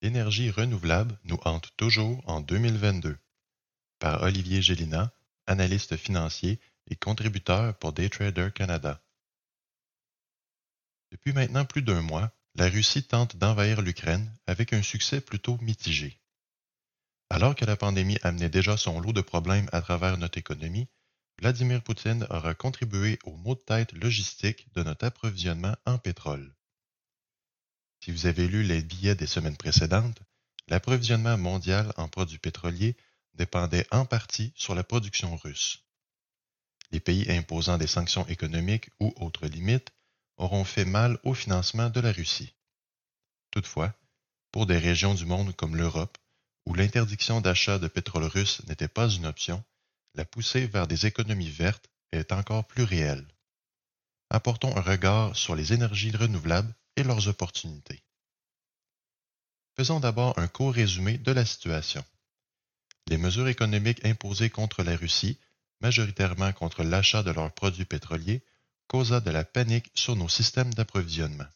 L'énergie renouvelable nous hante toujours en 2022. Par Olivier Gélina, analyste financier et contributeur pour Daytrader Canada. Depuis maintenant plus d'un mois, la Russie tente d'envahir l'Ukraine avec un succès plutôt mitigé. Alors que la pandémie amenait déjà son lot de problèmes à travers notre économie, Vladimir Poutine aura contribué au maux de tête logistique de notre approvisionnement en pétrole. Si vous avez lu les billets des semaines précédentes, l'approvisionnement mondial en produits pétroliers dépendait en partie sur la production russe. Les pays imposant des sanctions économiques ou autres limites auront fait mal au financement de la Russie. Toutefois, pour des régions du monde comme l'Europe, où l'interdiction d'achat de pétrole russe n'était pas une option, la poussée vers des économies vertes est encore plus réelle. Apportons un regard sur les énergies renouvelables leurs opportunités. Faisons d'abord un court résumé de la situation. Les mesures économiques imposées contre la Russie, majoritairement contre l'achat de leurs produits pétroliers, causa de la panique sur nos systèmes d'approvisionnement.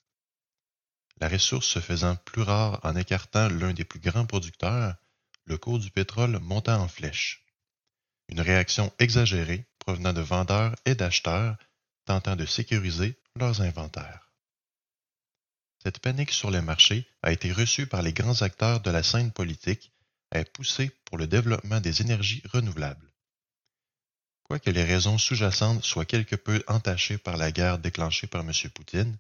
La ressource se faisant plus rare en écartant l'un des plus grands producteurs, le cours du pétrole monta en flèche. Une réaction exagérée provenant de vendeurs et d'acheteurs tentant de sécuriser leurs inventaires. Cette panique sur les marchés a été reçue par les grands acteurs de la scène politique et poussée pour le développement des énergies renouvelables. Quoique les raisons sous-jacentes soient quelque peu entachées par la guerre déclenchée par M. Poutine,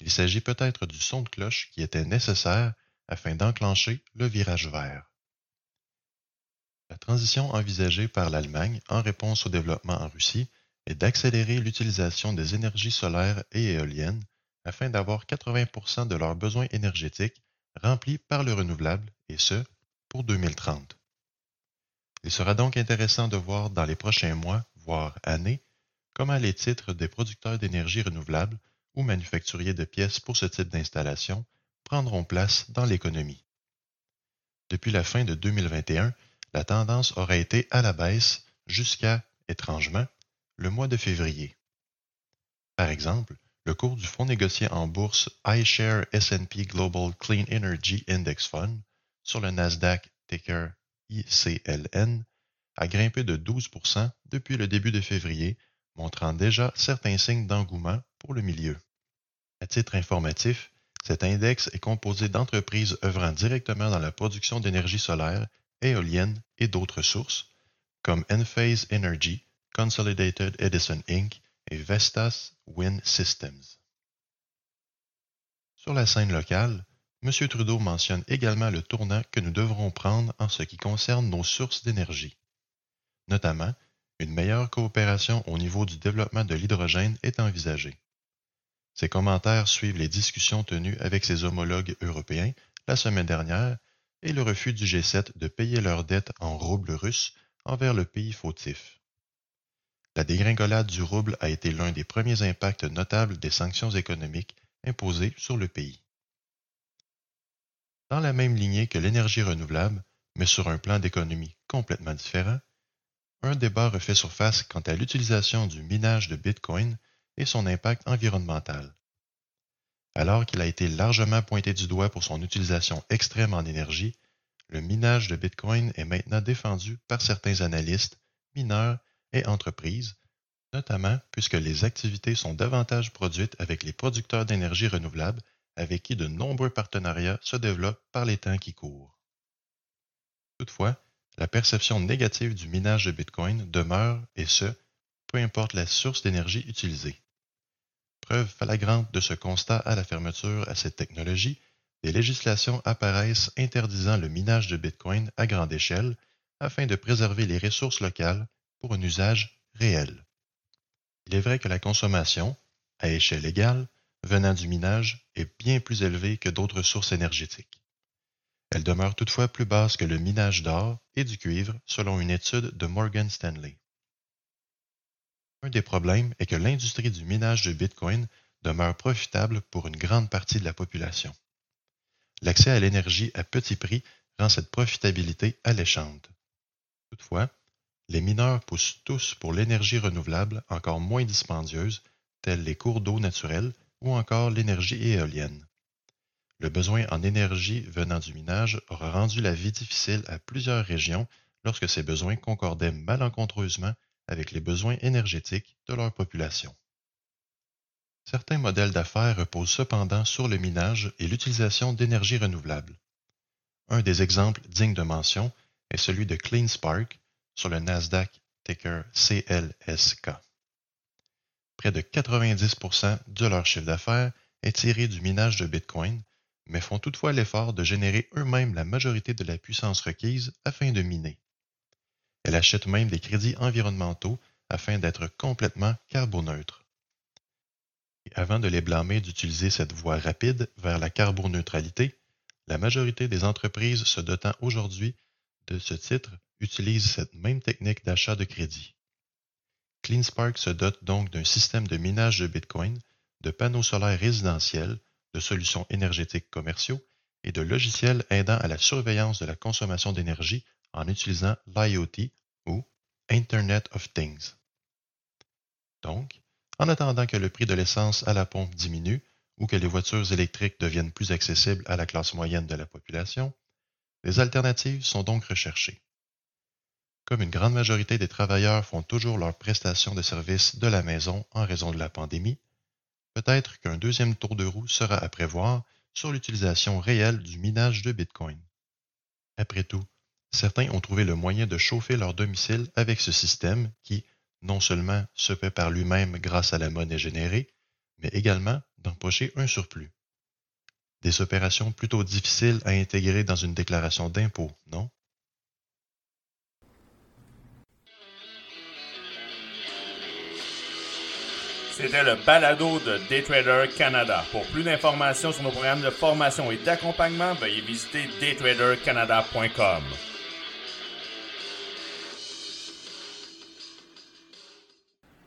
il s'agit peut-être du son de cloche qui était nécessaire afin d'enclencher le virage vert. La transition envisagée par l'Allemagne en réponse au développement en Russie est d'accélérer l'utilisation des énergies solaires et éoliennes afin d'avoir 80% de leurs besoins énergétiques remplis par le renouvelable, et ce, pour 2030. Il sera donc intéressant de voir dans les prochains mois, voire années, comment les titres des producteurs d'énergie renouvelable ou manufacturiers de pièces pour ce type d'installation prendront place dans l'économie. Depuis la fin de 2021, la tendance aura été à la baisse jusqu'à, étrangement, le mois de février. Par exemple, le cours du fonds négocié en bourse iShare S&P Global Clean Energy Index Fund sur le Nasdaq ticker ICLN, a grimpé de 12% depuis le début de février, montrant déjà certains signes d'engouement pour le milieu. À titre informatif, cet index est composé d'entreprises œuvrant directement dans la production d'énergie solaire, éolienne et d'autres sources, comme Enphase Energy, Consolidated Edison Inc. et Vestas Wind Systems. Sur la scène locale, M. Trudeau mentionne également le tournant que nous devrons prendre en ce qui concerne nos sources d'énergie. Notamment, une meilleure coopération au niveau du développement de l'hydrogène est envisagée. Ces commentaires suivent les discussions tenues avec ses homologues européens la semaine dernière et le refus du G7 de payer leurs dettes en roubles russes envers le pays fautif. La dégringolade du rouble a été l'un des premiers impacts notables des sanctions économiques imposées sur le pays. Dans la même lignée que l'énergie renouvelable, mais sur un plan d'économie complètement différent, un débat refait surface quant à l'utilisation du minage de Bitcoin et son impact environnemental. Alors qu'il a été largement pointé du doigt pour son utilisation extrême en énergie, le minage de Bitcoin est maintenant défendu par certains analystes, mineurs et entreprises, notamment puisque les activités sont davantage produites avec les producteurs d'énergie renouvelable avec qui de nombreux partenariats se développent par les temps qui courent. Toutefois, la perception négative du minage de Bitcoin demeure, et ce, peu importe la source d'énergie utilisée. Preuve flagrante de ce constat à la fermeture à cette technologie, des législations apparaissent interdisant le minage de Bitcoin à grande échelle afin de préserver les ressources locales pour un usage réel. Il est vrai que la consommation, à échelle égale, venant du minage est bien plus élevée que d'autres sources énergétiques. Elle demeure toutefois plus basse que le minage d'or et du cuivre selon une étude de Morgan Stanley. Un des problèmes est que l'industrie du minage de Bitcoin demeure profitable pour une grande partie de la population. L'accès à l'énergie à petit prix rend cette profitabilité alléchante. Toutefois, les mineurs poussent tous pour l'énergie renouvelable encore moins dispendieuse, telles les cours d'eau naturels ou encore l'énergie éolienne. Le besoin en énergie venant du minage aura rendu la vie difficile à plusieurs régions lorsque ces besoins concordaient malencontreusement avec les besoins énergétiques de leur population. Certains modèles d'affaires reposent cependant sur le minage et l'utilisation d'énergie renouvelable. Un des exemples dignes de mention est celui de CleanSpark sur le Nasdaq ticker CLSK. Près de 90% de leur chiffre d'affaires est tiré du minage de Bitcoin, mais font toutefois l'effort de générer eux-mêmes la majorité de la puissance requise afin de miner. Elle achète même des crédits environnementaux afin d'être complètement carboneutre avant de les blâmer d'utiliser cette voie rapide vers la carboneutralité, la majorité des entreprises se dotant aujourd'hui de ce titre utilisent cette même technique d'achat de crédit. CleanSpark se dote donc d'un système de minage de Bitcoin, de panneaux solaires résidentiels, de solutions énergétiques commerciaux et de logiciels aidant à la surveillance de la consommation d'énergie en utilisant l'IoT ou Internet of Things. Donc, en attendant que le prix de l'essence à la pompe diminue ou que les voitures électriques deviennent plus accessibles à la classe moyenne de la population, les alternatives sont donc recherchées. Comme une grande majorité des travailleurs font toujours leurs prestations de services de la maison en raison de la pandémie, peut-être qu'un deuxième tour de roue sera à prévoir sur l'utilisation réelle du minage de Bitcoin. Après tout, certains ont trouvé le moyen de chauffer leur domicile avec ce système qui, non seulement se paie par lui-même grâce à la monnaie générée, mais également d'empocher un surplus. Des opérations plutôt difficiles à intégrer dans une déclaration d'impôt, non? C'était le balado de Daytrader Canada. Pour plus d'informations sur nos programmes de formation et d'accompagnement, veuillez visiter daytradercanada.com.